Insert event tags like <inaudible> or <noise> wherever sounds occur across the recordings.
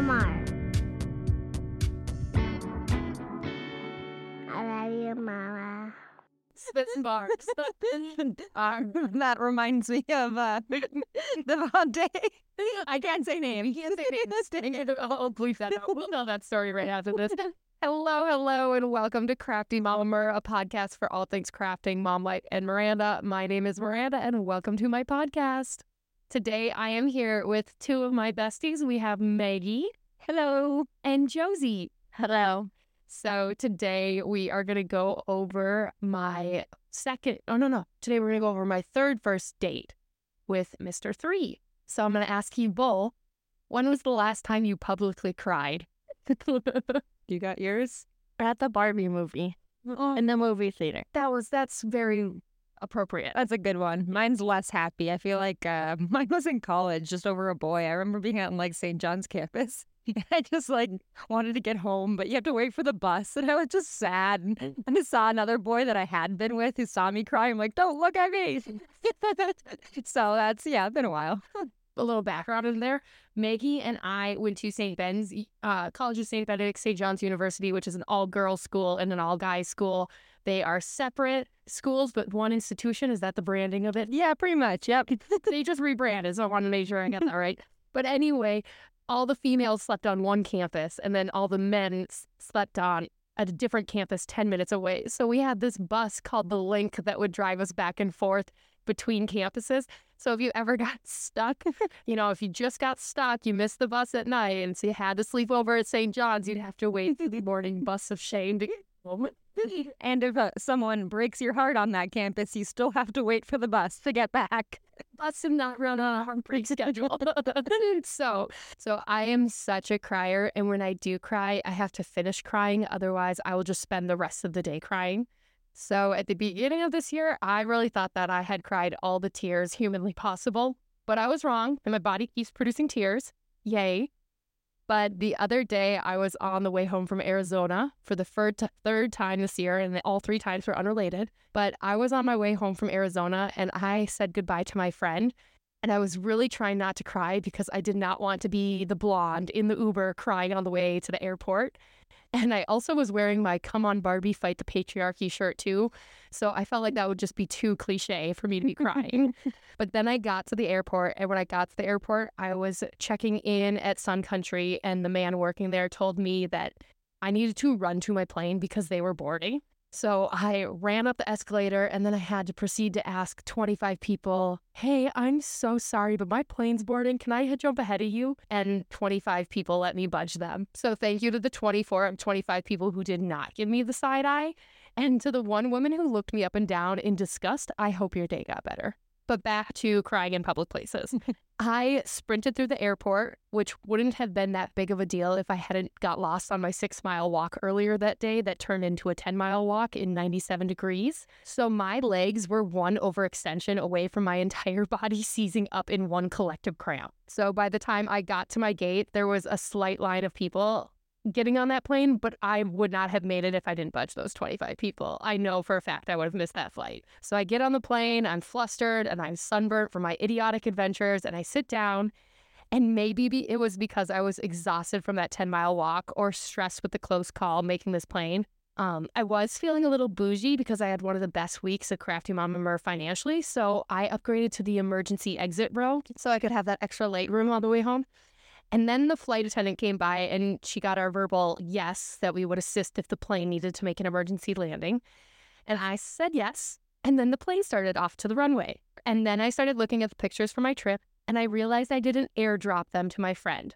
Mama. I love you, Mama. Spin bar. <laughs> Spin bar. that reminds me of uh, <laughs> the Vendée. I can't say name. You can't say name. This dang <laughs> it. I'll, bleep that out. We'll tell that story right after this. Hello, hello, and welcome to Crafty Mama, a podcast for all things crafting, mom life, and Miranda. My name is Miranda, and welcome to my podcast. Today, I am here with two of my besties. We have Maggie, hello, and Josie, hello. So today we are going to go over my second. Oh no, no. Today we're going to go over my third first date with Mister Three. So I'm going to ask you both. When was the last time you publicly cried? <laughs> You got yours? at the Barbie movie Oh, in the movie theater. that was that's very appropriate. That's a good one. Mine's less happy. I feel like uh, <laughs> mine was in college, just over a boy. I remember being out in like St. John's campus. <laughs> I just like wanted to get home, but you have to wait for the bus, and I was just sad. And and I saw another boy that I had been with who saw me cry. I'm like, "Don't look at me." <laughs> so that's yeah, been a while. a little background in there. Maggie and I went to St. Ben's uh, College of St. Benedict, St. John's University, which is an all girls school and an all guys school. They are separate schools, but one institution. Is that the branding of it? Yeah, pretty much. Yep. <laughs> they just rebranded, so I want to make sure I get that right. But anyway, all the females slept on one campus, and then all the men slept on at a different campus 10 minutes away. So we had this bus called the Link that would drive us back and forth between campuses. So if you ever <laughs> got stuck, you know, if you just got stuck, you missed the bus at night, and so you had to sleep over at St. John's, you'd have to wait for the morning bus of shame to get home. <laughs> And if uh, someone breaks your heart on that campus, you still have to wait for the bus to get back. <laughs> Bus did not run on a heartbreak schedule. <laughs> so, so I am such a crier, and when I do cry, I have to finish crying. Otherwise, I will just spend the rest of the day crying. So, at the beginning of this year, I really thought that I had cried all the tears humanly possible, but I was wrong, and my body keeps producing tears. Yay. But the other day, I was on the way home from Arizona for the third, third time this year, and all three times were unrelated. But I was on my way home from Arizona, and I said goodbye to my friend. And I was really trying not to cry because I did not want to be the blonde in the Uber crying on the way to the airport. <laughs> And I also was wearing my Come On Barbie Fight the Patriarchy shirt too. So I felt like that would just be too cliche for me to be crying. <laughs> but then I got to the airport. And when I got to the airport, I was checking in at Sun Country. And the man working there told me that I needed to run to my plane because they were boarding. So I ran up the escalator and then I had to proceed to ask 25 people, Hey, I'm so sorry, but my plane's boarding. Can I jump ahead of you? And 25 people let me budge them. So thank you to the 24 of 25 people who did not give me the side eye. And to the one woman who looked me up and down in disgust, I hope your day got better. But back to crying in public places. <laughs> I sprinted through the airport, which wouldn't have been that big of a deal if I hadn't got lost on my six mile walk earlier that day that turned into a 10 mile walk in 97 degrees. So my legs were one overextension away from my <laughs> entire body seizing up in one collective cramp. So by the time I got to my gate, there was a slight line of people getting on that plane, but I would not have made it if I didn't budge those 25 people. I know for a fact I would have missed that flight. So I get on the plane, I'm flustered and I'm sunburnt from my idiotic adventures, and I sit down. And maybe be, it was because I was exhausted from that 10 mile walk or stressed with the close call making this plane. Um, I was feeling a little bougie because I had one of the best weeks of Crafty Mama Mer financially. So I upgraded to the emergency exit row so I could have that extra leg room on the way home. And then the flight attendant came by and she got our verbal yes that we would assist if the plane needed to make an emergency landing. And I said yes. And then the plane started off to the runway. And then I started looking at the pictures for my trip and I realized I didn't airdrop them to my friend.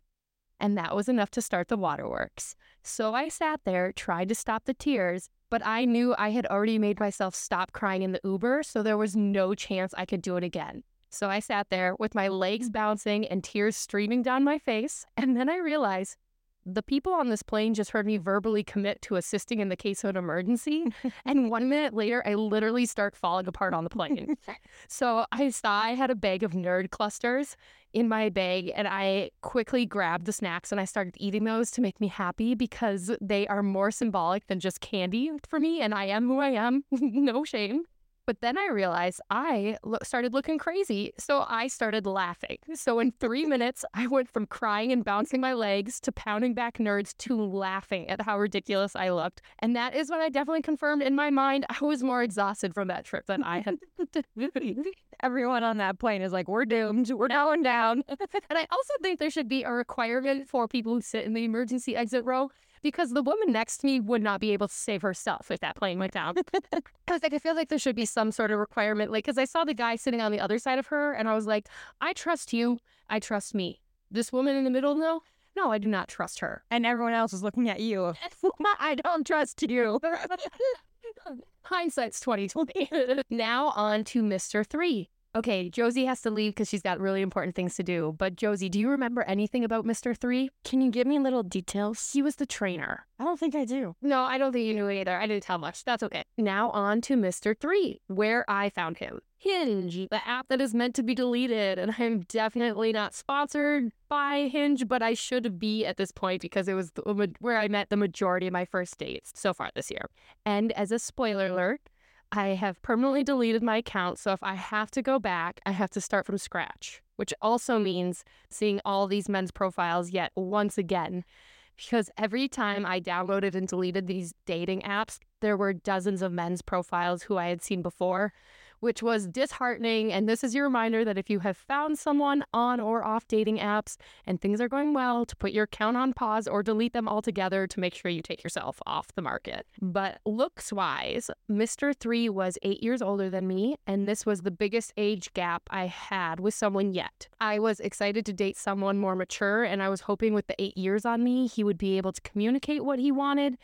And that was enough to start the waterworks. So I sat there, tried to stop the tears, but I knew I had already made myself stop crying in the Uber, so there was no chance I could do it again. So I sat there with my legs mm. bouncing and tears streaming down my face. And then I realized the people on this plane just heard me verbally commit to assisting in the case of an emergency. <laughs> and one minute later, I literally start falling apart on the plane. <laughs> so I saw I had a bag of nerd clusters in my bag and I quickly grabbed the snacks and I started eating those to make me happy because they are more symbolic than just candy for me. And I am who I am, <laughs> no shame. But then I realized I lo- started looking crazy. So I started laughing. So in three minutes, I went from crying and bouncing my legs to pounding back nerds to laughing at how ridiculous I looked. And that is when I definitely confirmed in my mind I was more exhausted from that trip than I had. <laughs> Everyone on that plane is like, we're doomed. We're going down. <laughs> and I also think there should be a requirement for people who sit in the emergency exit row because the woman next to me would not be able to save herself if that plane went down. <laughs> I was like, I feel like there should be some sort of requirement. Like, because I saw the guy sitting on the other side of her and I was like, I trust you. I trust me. This woman in the middle, no. No, I do not trust her. And everyone else is looking at you. <laughs> <laughs> I don't trust you. Hindsight's 2020. now on to Mr. Three. Okay, Josie has to leave because she's got really important things to do. But Josie, do you remember anything about Mr. Three? Can you give me little details? He was the trainer. I don't think I do. No, I don't think you knew either. I didn't tell much. That's okay. Now on to Mr. Three, where I found him. Hinge, the app that is meant to be deleted. And I'm definitely not sponsored by Hinge, but I should be at this point because it was the, where I met the majority of my first dates so far this year. And as a spoiler alert, I have permanently deleted my account. So if I have to go back, I have to start from scratch, which also means seeing all these men's profiles yet once again. Because every time I downloaded and deleted these dating apps, there were dozens of men's profiles who I had seen before, which was disheartening. And this is your reminder that if you have found someone on or off dating apps and things are going well, to put your account on pause or delete them altogether to make sure you take yourself off the market. But looks wise, Mr. Three was eight years older than me, and this was the biggest age gap I had with someone yet. I was excited to date someone more mature, and I was hoping with the eight years on me, he would be able to communicate what he wanted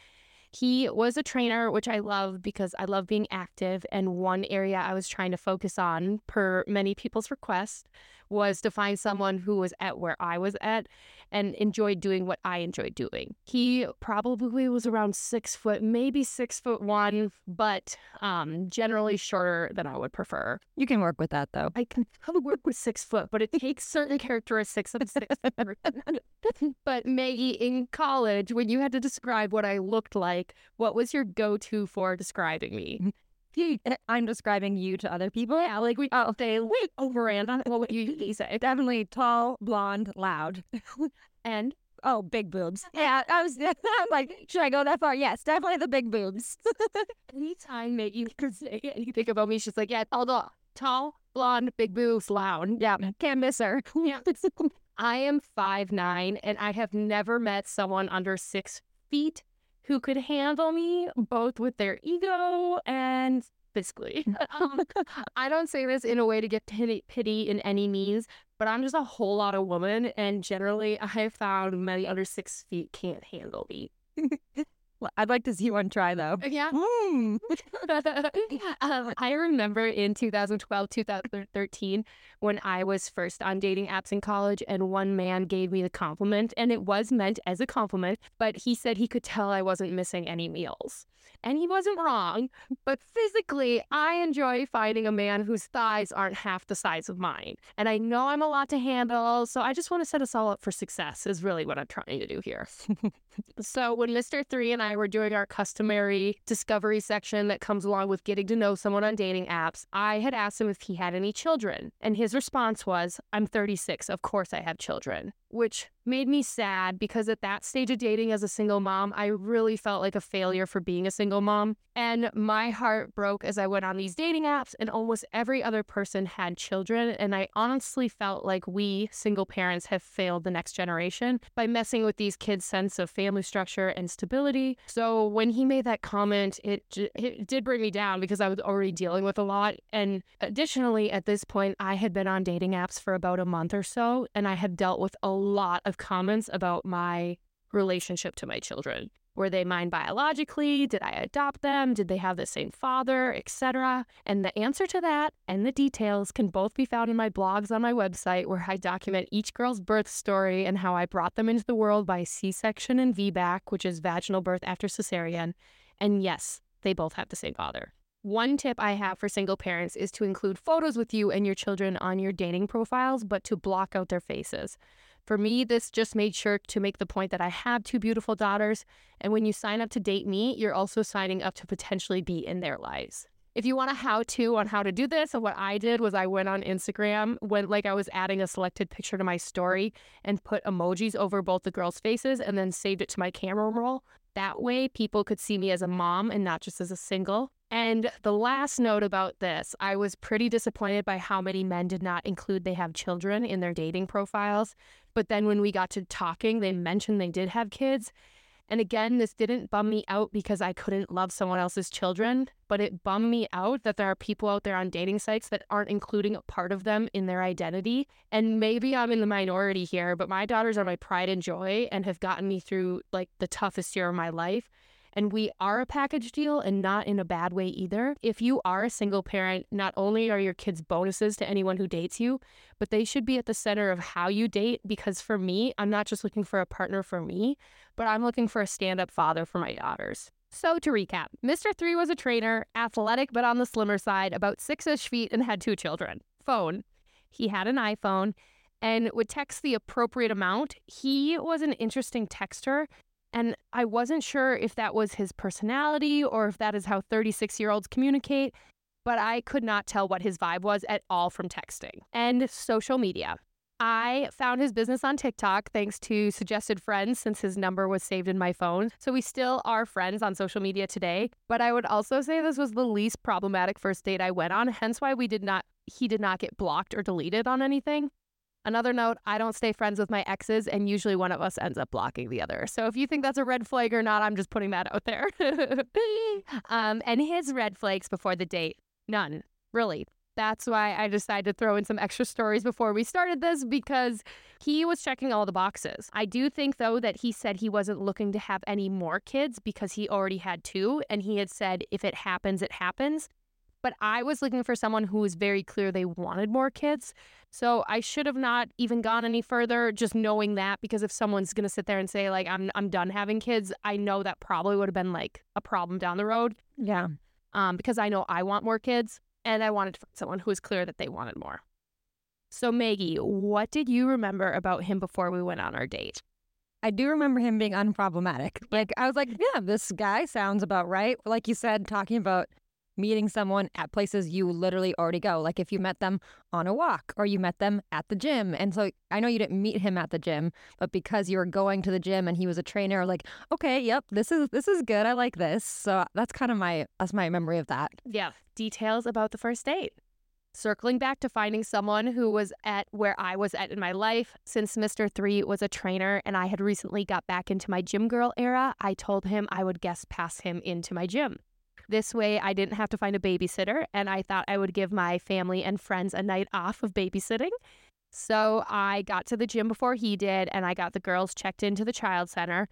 he was a trainer, which I love because I love being active. And one area I was trying to focus on, per many people's request, was to find someone who was at where I was at and enjoyed doing what I enjoyed doing. He probably was around six foot, maybe six foot one, but um, generally shorter than I would prefer. You can work with that though. I can probably work with six foot, but it takes certain characteristics of six foot. <laughs> but Maggie, in college, when you had to describe what I looked like, what was your go to for describing me? Eh, I'm describing you to other people. Yeah, like we oh. say, wait, oh, Miranda, what would you say? <laughs> Definitely tall, blonde, loud. <laughs> and oh, big boobs. <laughs> Yeah, I was I'm like, should I go that far? Yes, definitely the big boobs. Anytime that you can say anything about me, she's like, yeah, tall, tall, blonde, big boobs, loud. Yeah, can't miss her. yeah. I am five nine, and I have never met someone under six feet who could handle me both with their ego and physically. um, <laughs> I don't say this in a way to get pity, pity in any means, but I'm just a whole lot of woman, and generally, I have found many under six feet can't handle me. <laughs> I'd like to see one try though. Yeah. Mm. <laughs> um, I remember in 2012, 2013, when I was first on dating apps in college, and one man gave me the compliment, and it was meant as a compliment, but he said he could tell I wasn't missing any meals. And he wasn't wrong, but physically, I enjoy finding a man whose thighs aren't half the size of mine. And I know I'm a lot to handle, so I just want to set us all up for success, is really what I'm trying to do here. <laughs> so, when Mr. Three and I were doing our customary discovery section that comes along with getting to know someone on dating apps, I had asked him if he had any children. And his response was, I'm 36. Of course I have children which made me sad because at that stage of dating as a single mom, I really felt like a failure for being a single mom. And my heart broke as I went on these dating apps, and almost every other person had children. And I honestly felt like we, single parents, have failed the next generation by messing with these kids' sense of family structure and stability. So when he made that comment, it, it did bring me down because I was already dealing with a lot. And additionally, at this point, I had been on dating apps for about a month or so, and I had dealt with a lot of comments about my relationship to my children. Were they mine biologically? Did I adopt them? Did they have the same father, etc.? And the answer to that and the details can both be found in my blogs on my website where I document each girl's birth story and how I brought them into the world by C-section and VBAC, which is vaginal birth after cesarean. And yes, they both have the same father. One tip I have for single parents is to include photos with you and your children on your dating profiles, but to block out their faces. For me, this just made sure to make the point that I have two beautiful daughters, and when you sign up to date me, you're also signing up to potentially be in their lives. If you want a how to on how to do this, and what I did was I went on Instagram, went like I was adding a selected picture to my story and put emojis over both the girls' faces and then saved it to my camera roll. That way, people could see me as a mom and not just as a single. And the last note about this, I was pretty disappointed by how many men did not include they have children in their dating profiles. But then when we got to talking, they mentioned they did have kids. And again, this didn't bum me out because I couldn't love someone else's children, but it bummed me out that there are people out there on dating sites that aren't including a part of them in their identity. And maybe I'm in the minority here, but my daughters are my pride and joy and have gotten me through like the toughest year of my life. And we are a package deal and not in a bad way either. If you are a single parent, not only are your kids bonuses to anyone who dates you, but they should be at the center of how you date. Because for me, I'm not just looking for a partner for me, but I'm looking for a stand up father for my daughters. So to recap, Mr. 3 was a trainer, athletic but on the slimmer side, about six ish feet, and had two children. Phone. He had an iPhone and would text the appropriate amount. He was an interesting texter and I wasn't sure if that was his personality or if that is how 36 year olds communicate, but I could not tell what his vibe was at all from texting. And social media. I found his business on TikTok thanks to suggested friends since his number was saved in my phone. So we still are friends on social media today. But I would also say this was the least problematic first date I went on, hence why we did not he did not get blocked or deleted on anything. Another note I don't stay friends with my exes, and usually one of us ends up blocking the other. So if you think that's a red flag or not, I'm just putting that out there. <laughs> um, and his red flags before the date none, really. That's why I decided to throw in some extra stories before we started this because he was checking all the boxes. I do think, though, that he said he wasn't looking to have any more kids because he already had two. And he had said, if it happens, it happens. But I was looking for someone who was very clear they wanted more kids. So I should have not even gone any further just knowing that because if someone's going to sit there and say like I'm I'm done having kids, I know that probably would have been like a problem down the road. Yeah. Um because I know I want more kids and I wanted to find someone who was clear that they wanted more. So Maggie, what did you remember about him before we went on our date? I do remember him being unproblematic. Like I was like, yeah, this guy sounds about right. Like you said, talking about meeting someone at places you literally already go. Like if you met them on a walk or you met them at the gym. And so I know you didn't meet him at the gym, but because you were going to the gym and he was a trainer, like, okay, yep, this is this is good. I like this. So that's kind of my that's my memory of that. Yeah. Details about the first date. Circling back to finding someone who was at where I was at in my life, since Mr. 3 was a trainer and I had recently got back into my gym girl era, I told him I would guest pass him into my gym. This way, I didn't have to find a babysitter, and I thought I would give my family and friends a night off of babysitting. So I got to the gym before he did, and I got the girls checked into the child center,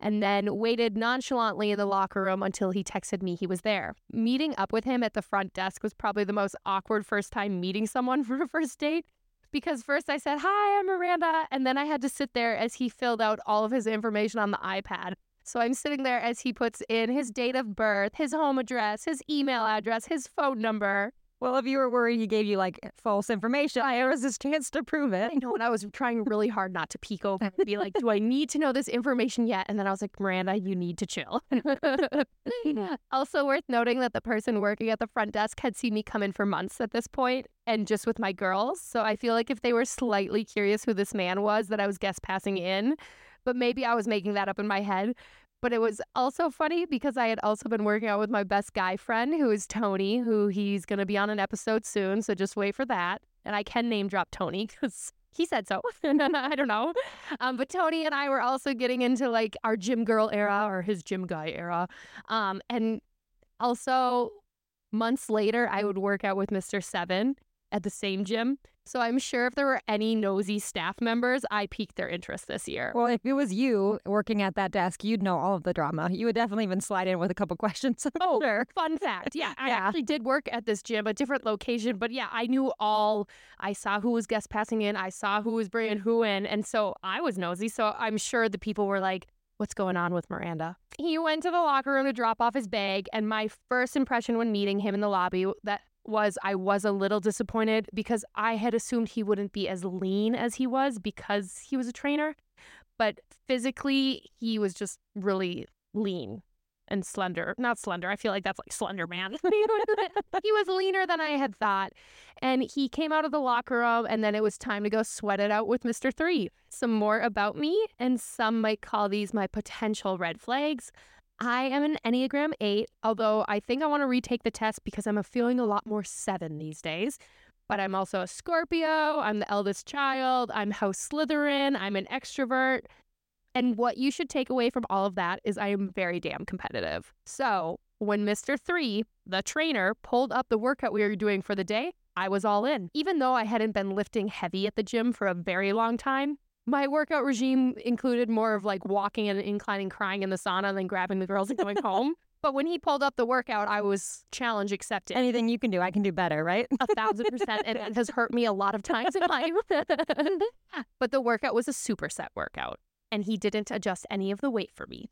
and then waited nonchalantly in the locker room until he texted me he was there. Meeting up with him at the front desk was probably the most awkward first time meeting someone <laughs> for a first date. Because first I said, Hi, I'm Miranda. And then I had to sit there as he filled out all of his information on the iPad. So I'm sitting there as he puts in his date of birth, his home address, his email address, his phone number. Well, if you were worried he gave you like false information, I was his chance to prove it. I know, and I was trying really hard not to peek over and be like, do I need to know this information yet? And then I was like, Miranda, you need to chill. <laughs> also worth noting that the person working at the front desk had seen me come in for months at this point and just with my girls. So I feel like if they were slightly curious who this man was that I was guest passing in, but maybe I was making that up in my head. But it was also funny because I had also been working out with my best guy friend, who is Tony, who he's going to be on an episode soon. So just wait for that. And I can name drop Tony <laughs> because he said so. <laughs> I don't know. Um, but Tony and I were also getting into like our gym girl era or his gym guy era. Um, and also months later, I would work out with Mr. Seven at the same gym. So I'm sure if there were any nosy staff members, I piqued their interest this year. Well, if it was you working at that desk, you'd know all of the drama. You would definitely even slide in with a couple <laughs> questions. oh, sure. fun fact. Yeah, <laughs> I Yeah. actually did work at this gym, a different location, but yeah, I knew all. I saw who was guest passing in. I saw who was bringing who in, and so I was nosy. So I'm sure the people were like, "What's going on with Miranda?" He went to the locker room to drop off his bag, and my first impression when meeting him in the lobby that was I was a little disappointed because I had assumed he wouldn't be as lean as he was because he was a trainer, but physically he was just really lean. and slender. Not slender. I feel like that's like Slender Man. <laughs> he was leaner than I had thought. And he came out of the locker room, and then it was time to go sweat it out with Mr. Three. Some more about me, and some might call these my potential red flags. I am an Enneagram 8, although I think I want to retake the test because I'm feeling a lot more 7 these days. But I'm also a Scorpio, I'm the eldest child, I'm House Slytherin, I'm an extrovert. And what you should take away from all of that is I am very damn competitive. So when Mr. Three, the trainer, pulled up the workout we were doing for the day, I was all in. Even though I hadn't been lifting heavy at the gym for a very long time, my workout regime included more of like walking and inclining, crying in the sauna, and then grabbing the girls and going home. <laughs> But when he pulled up the workout, I was challenge accepted. Anything you can do, I can do better, right? a thousand percent. And it has hurt me a lot of times in life. <laughs> but the workout was a superset workout, and he didn't adjust any of the weight for me.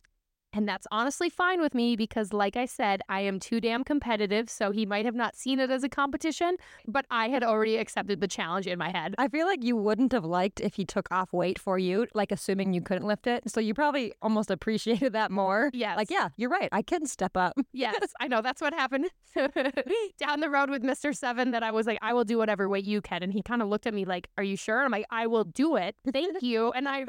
And that's honestly fine with me because, like I said, I am too damn competitive. So he might have not seen it as a competition, but I had already accepted the challenge in my head. I feel like you wouldn't have liked if he took off weight for you, like assuming you couldn't lift it. So you probably almost appreciated that more. Yes. Like, yeah, you're right. I can step up. <laughs> Yes, I know. That's what happened <laughs> down the road with Mr. Seven. That I was like, I will do whatever weight you can. And he kind of looked at me like, Are you sure? I'm like, I will do it. Thank you. And I,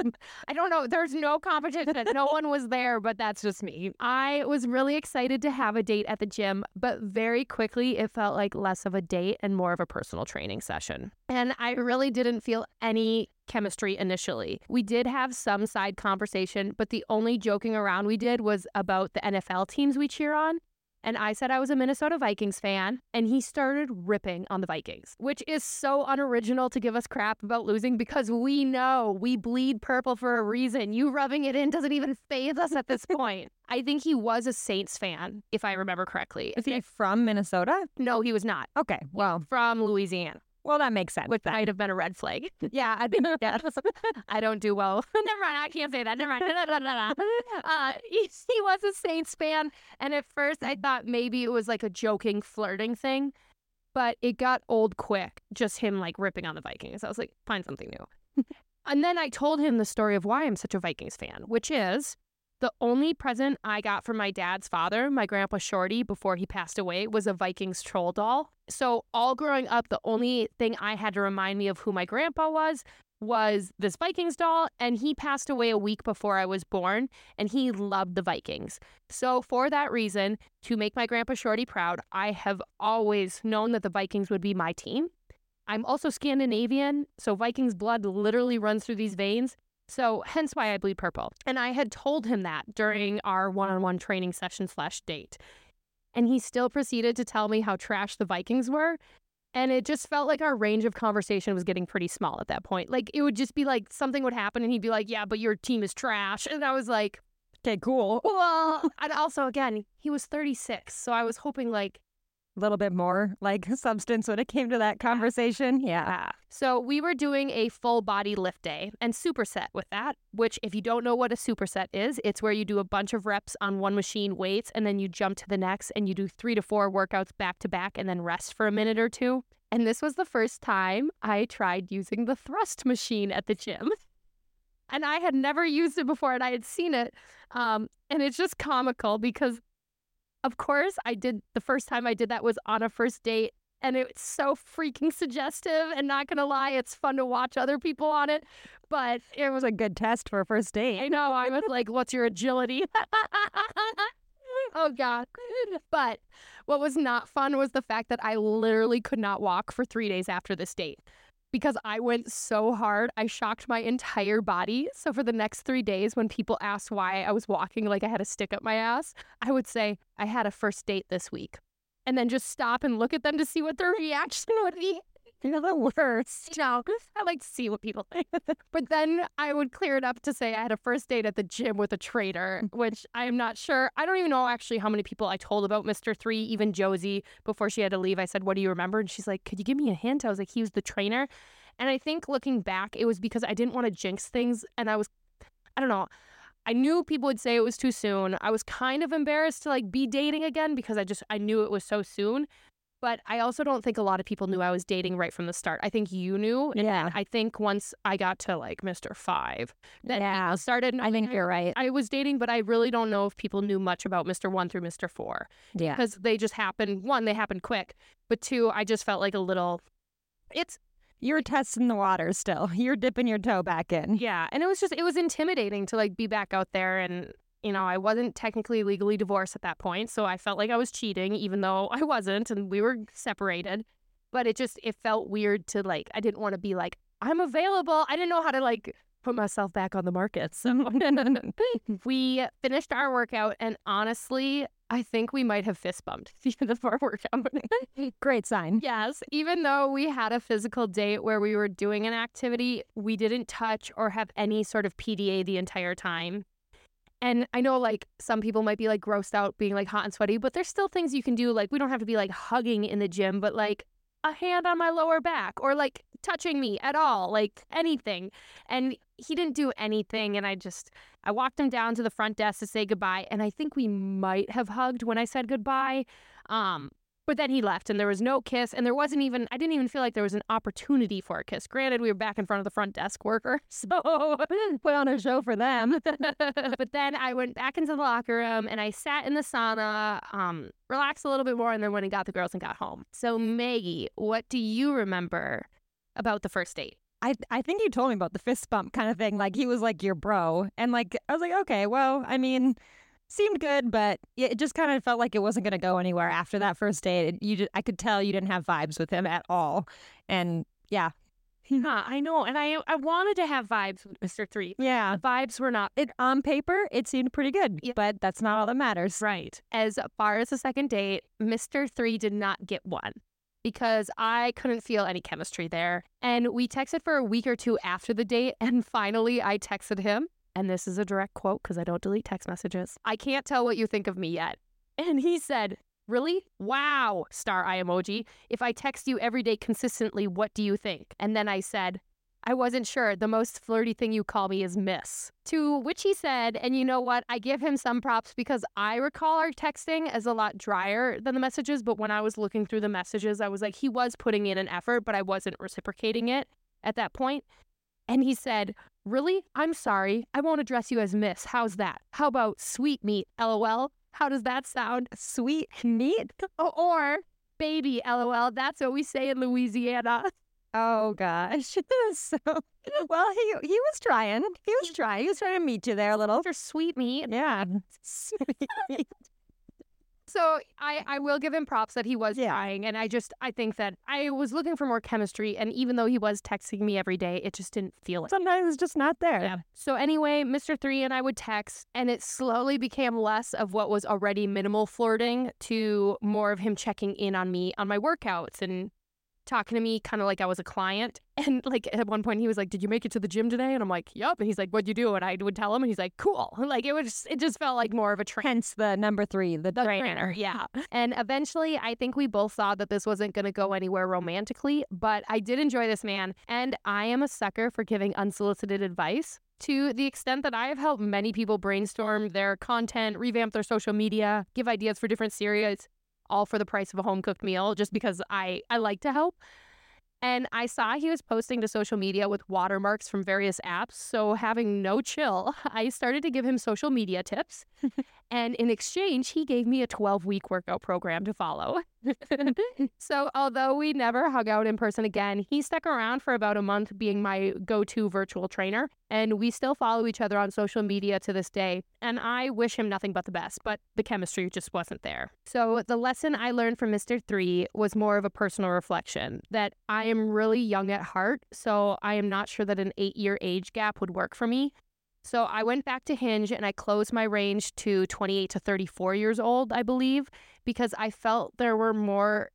I don't know. There's no competition. No one was there, but that's just me. I was really excited to have a date at the gym, but very quickly it felt like less of a date and more of a personal training session. And I really didn't feel any chemistry initially. We did have some side conversation, but the only joking around we did was about the NFL teams we cheer on. And I said I was a Minnesota Vikings fan, and he started ripping on the Vikings, which is so unoriginal to give us crap about losing because we know we bleed purple for a reason. You rubbing it in doesn't even faze us at this <laughs> point. I think he was a Saints fan, if I remember correctly. Is he from Minnesota? No, he was not. Okay, well, From Louisiana, well, that makes sense. which might have been a red flag. <laughs> Yeah, I yeah. <laughs> I don't do well. <laughs> Never mind, I can't say that. Never mind. uh, he, he was a Saints fan, and at first I thought maybe it was like a joking, flirting thing, but it got old quick. Just him like ripping on the Vikings. I was like, find something new. and then I told him the story of why I'm such a Vikings fan, which is the only present I got from my dad's father, my grandpa Shorty, before he passed away, was a Vikings troll doll. So, all growing up, the only thing I had to remind me of who my grandpa was was this Vikings doll. And he passed away a week before I was born, and he loved the Vikings. So, for that reason, to make my grandpa Shorty proud, I have always known that the Vikings would be my team. I'm also Scandinavian, so Vikings blood literally runs through these veins. So hence why I bleed purple. And I had told him that during our one-on-one training session slash date. And he still proceeded to tell me how trash the Vikings were. And it just felt like our range of conversation was getting pretty small at that point. Like it would just be like something would happen and he'd be like, Yeah, but your team is trash. And I was like, Okay, cool. <laughs> Well, and also again, he was 36. So I was hoping like little bit more like <laughs> substance when it came to that conversation. Yeah. Ah. So we were doing a full body lift day and superset with that, which if you don't know what a superset is, it's where you do a bunch of reps on one machine weights and then you jump to the next and you do 3 to 4 workouts back to back and then rest for a minute or two. And this was the first time I tried using the thrust machine at the gym. And I had never used it before and I had seen it. Um, and it's just comical because of course I did the first time I did that was on a first date and it's so freaking suggestive and not gonna lie it's fun to watch other people on it but It was a good test for a first date. i know i was like what's your agility? <laughs> Oh god. But what was not fun was the fact that i literally could not walk for three days after this date because i went so hard i shocked my entire body so for the next three days when people asked why i was walking like i had a stick up my ass i would say i had a first date this week and then just stop and look at them to see what their <laughs> reaction would be. You're the worst. No, I like to see what people think. <laughs> but then I would clear it up to say I had a first date at the gym with a trainer, mm. which I am not sure. I don't even know actually how many people I told about Mr. Three, even Josie, before she had to leave. I said, What do you remember? And she's like, Could you give me a hint? I was like, He was the trainer. And I think looking back, it was because I didn't want to jinx things. And I was, I don't know. I knew people would say it was too soon. I was kind of embarrassed to like be dating again because I just I knew it was so soon. But I also don't think a lot of people knew I was dating right from the start. I think you knew. Yeah. I think once I got to like Mr. Five, that Yeah. started. I think you're right. I was dating, but I really don't know if people knew much about Mr. One through Mr. Four Yeah. because they just happened. One, they happened quick, but two, I just felt like a little. It's You're testing the water still. <laughs> You're dipping your toe back in. yeah, and it was just it was intimidating to like be back out there, and you know I wasn't technically legally divorced at that point, so I felt like I was cheating, even though I wasn't, and we were separated. But it just it felt weird to like I didn't want to be like I'm available. I didn't know how to like put myself back on the market. So <laughs> <laughs> we finished our workout, and honestly, I think we might have fist bumped the of our workout. <laughs> Great sign. Yes, even though we had a physical date where we were doing an activity, we didn't touch or have any sort of PDA the entire time. And I know like some people might be like grossed out being like hot and sweaty, but there's still things you can do. Like we don't have to be like hugging in the gym, but like a hand on my lower back or like touching me at all, like anything. And he didn't do anything. And I just, I walked him down to the front desk to say goodbye. And I think we might have hugged when I said goodbye. Um, but then he left and there was no kiss and there wasn't even I didn't even feel like there was an opportunity for a kiss. Granted, we were back in front of the front desk worker. <laughs> So we didn't Put on a show for them. <laughs> but then I went back into the locker room and I sat in the sauna, um, relaxed a little bit more, and then went and got the girls and got home. So Maggie, what do you remember about the first date? I I think you told me about the fist bump kind of thing. Like he was like your bro, and like I was like, okay, well, I mean, seemed good, but it just kind of felt like it wasn't gonna go anywhere after that first date. You, just, I could tell you didn't have vibes with him at all, and yeah, Huh, I know, and I I wanted to have vibes with Mr. Three. yeah. The vibes were not It on paper it seemed pretty good, Yeah. but that's not all that matters. Right. As far as the second date, Mr. Three did not get one because I couldn't feel any chemistry there. And we texted for a week or two after the date. And finally, I texted him. And this is a direct quote because I don't delete text messages. I can't tell what you think of me yet. And he said, Really? Wow, star eye emoji. If I text you every day consistently, what do you think? And then I said, I wasn't sure. The most flirty thing you call me is miss. To which he said, and you know what? I give him some props because I recall our texting as a lot drier than the messages. But when I was looking through the messages, I was like, he was putting in an effort, but I wasn't reciprocating it at that point. And he said, Really? I'm sorry. I won't address you as miss. How's that? How about sweet meat? LOL. How does that sound? Sweet meat. <laughs> Or baby? LOL. That's what we say in Louisiana. Oh gosh. <laughs> so well, he he was trying. He was trying. He was trying to meet you there a little. Or sweet meat. Yeah. <laughs> Sweet meat. So I, I will give him props that he was Yeah. trying. And I just, I think that I was looking for more chemistry. And even though he was texting me every day, it just didn't feel it. Sometimes it's just not there. Yeah. So anyway, Mr. Three and I would text, and it slowly became less of what was already minimal flirting to more of him checking in on me on my workouts and talking to me kind of like I was a client. <laughs> And like at one point he was like, "Did you make it to the gym today?" And I'm like, "Yup." And he's like, "What'd you do?" And I would tell him, and he's like, "Cool." <laughs> Like it was, it just felt like more of a train. Hence the number three, the, The trainer. trainer, yeah. <laughs> And eventually, I think we both saw that this wasn't going to go anywhere romantically, but I did enjoy this man. And I am a sucker for giving unsolicited advice to the extent that I have helped many people brainstorm their content, revamp their social media, give ideas for different series, all for the price of a home cooked meal, just because I, I like to help. And I saw he was posting to social media with watermarks from various apps. So, having no chill, <laughs> I started to give him social media tips. <laughs> and in exchange, he gave me a 12 week workout program to follow. <laughs> so, although we never hung out in person again, he stuck around for about a month being my go to virtual trainer. And we still follow each other on social media to this day. And I wish him nothing but the best, but the chemistry just wasn't there. So, the lesson I learned from Mr. Three was more of a personal reflection that I am really young at heart. So, I am not sure that an eight year age gap would work for me. So I went back to Hinge and I closed my range to 28 to 34 years old, I believe, because I felt there were more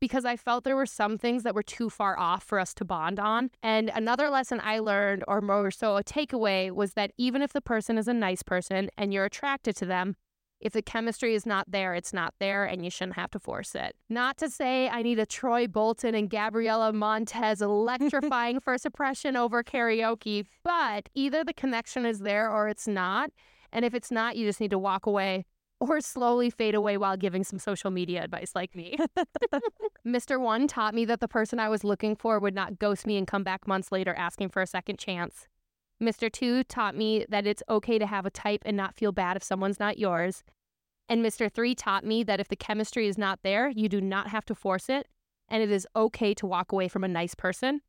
because I felt there were some things that were too far off for us to bond on. And another lesson I learned, or more so a takeaway, was that even if the person is a nice person and you're attracted to them, if the chemistry is not there, it's not there, and you shouldn't have to force it. Not to say I need a Troy Bolton and Gabriella Montez <laughs> electrifying first impression over karaoke, but either the connection is there or it's not. And if it's not, you just need to walk away or slowly fade away while giving some social media advice like me. <laughs> Mr. One taught me that the person I was looking for would not ghost me and come back months later asking for a second chance. Mr. Two taught me that it's okay to have a type and not feel bad if someone's not yours. And Mr. Three taught me that if the chemistry is not there, you do not have to force it, and it is okay to walk away from a nice person.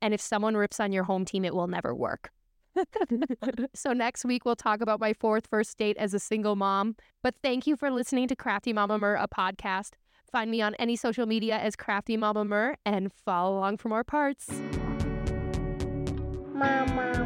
And if someone rips on your home team, it will never work. <laughs> so next week we'll talk about my fourth first date as a single mom. But thank you for listening to Crafty Mama Mur, a podcast. Find me on any social media as Crafty Mama Mur and follow along for more parts. Mama,